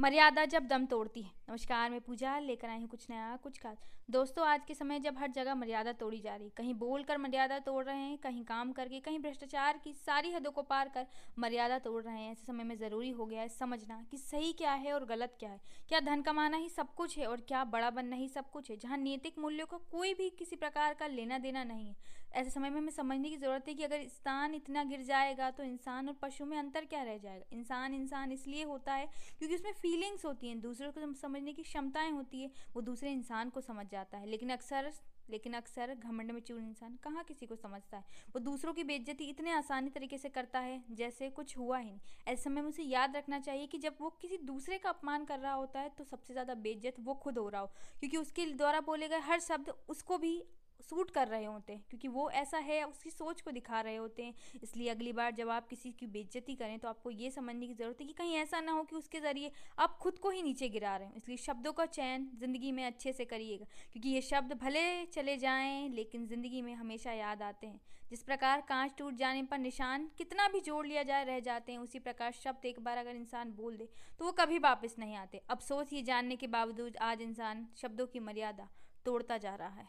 मर्यादा जब दम तोड़ती है। नमस्कार, मैं पूजा, लेकर आई हूँ कुछ नया, कुछ खास। दोस्तों, आज के समय जब हर जगह मर्यादा तोड़ी जा रही कहीं बोल कर मर्यादा तोड़ रहे हैं, कहीं काम करके, कहीं भ्रष्टाचार की सारी हदों को पार कर मर्यादा तोड़ रहे हैं। ऐसे समय में ज़रूरी हो गया है समझना कि सही क्या है और गलत क्या है। क्या धन कमाना ही सब कुछ है और क्या बड़ा बनना ही सब कुछ है? जहाँ नैतिक मूल्यों का कोई भी किसी प्रकार का लेना देना नहीं है। ऐसे समय में हमें समझने की ज़रूरत है कि अगर स्थान इतना गिर जाएगा तो इंसान और पशु में अंतर क्या रह जाएगा? इंसान इंसान इसलिए होता है क्योंकि उसमें फीलिंग्स होती हैं, दूसरों को समझने की क्षमताएँ होती है, वो दूसरे इंसान को समझ जाता है। लेकिन अक्सर लेकिन अक्सर घमंड में चूर इंसान कहाँ किसी को समझता है? वो दूसरों की बेइज्जती इतने आसानी तरीके से करता है, जैसे कुछ हुआ ही नहीं। ऐसे समय में उसे याद रखना चाहिए कि जब वो किसी दूसरे का अपमान कर रहा होता है तो सबसे ज़्यादा बेइज्जत वो खुद हो रहा हो। क्योंकि उसके द्वारा बोले गए हर शब्द, उसको भी सूट कर रहे होते हैं, क्योंकि वो ऐसा है, उसकी सोच को दिखा रहे होते हैं। इसलिए अगली बार जब आप किसी की बेइज्जती करें तो आपको ये समझने की ज़रूरत है कि कहीं ऐसा ना हो कि उसके ज़रिए आप खुद को ही नीचे गिरा रहे हो। इसलिए शब्दों का चयन ज़िंदगी में अच्छे से करिएगा, क्योंकि ये शब्द भले चले जाएँ, लेकिन ज़िंदगी में हमेशा याद आते हैं। जिस प्रकार कांच टूट जाने पर निशान कितना भी जोड़ लिया जाए, रह जाते हैं, उसी प्रकार शब्द एक बार अगर इंसान बोल दे तो वो कभी वापस नहीं आते। अफसोस ये जानने के बावजूद आज इंसान शब्दों की मर्यादा तोड़ता जा रहा है।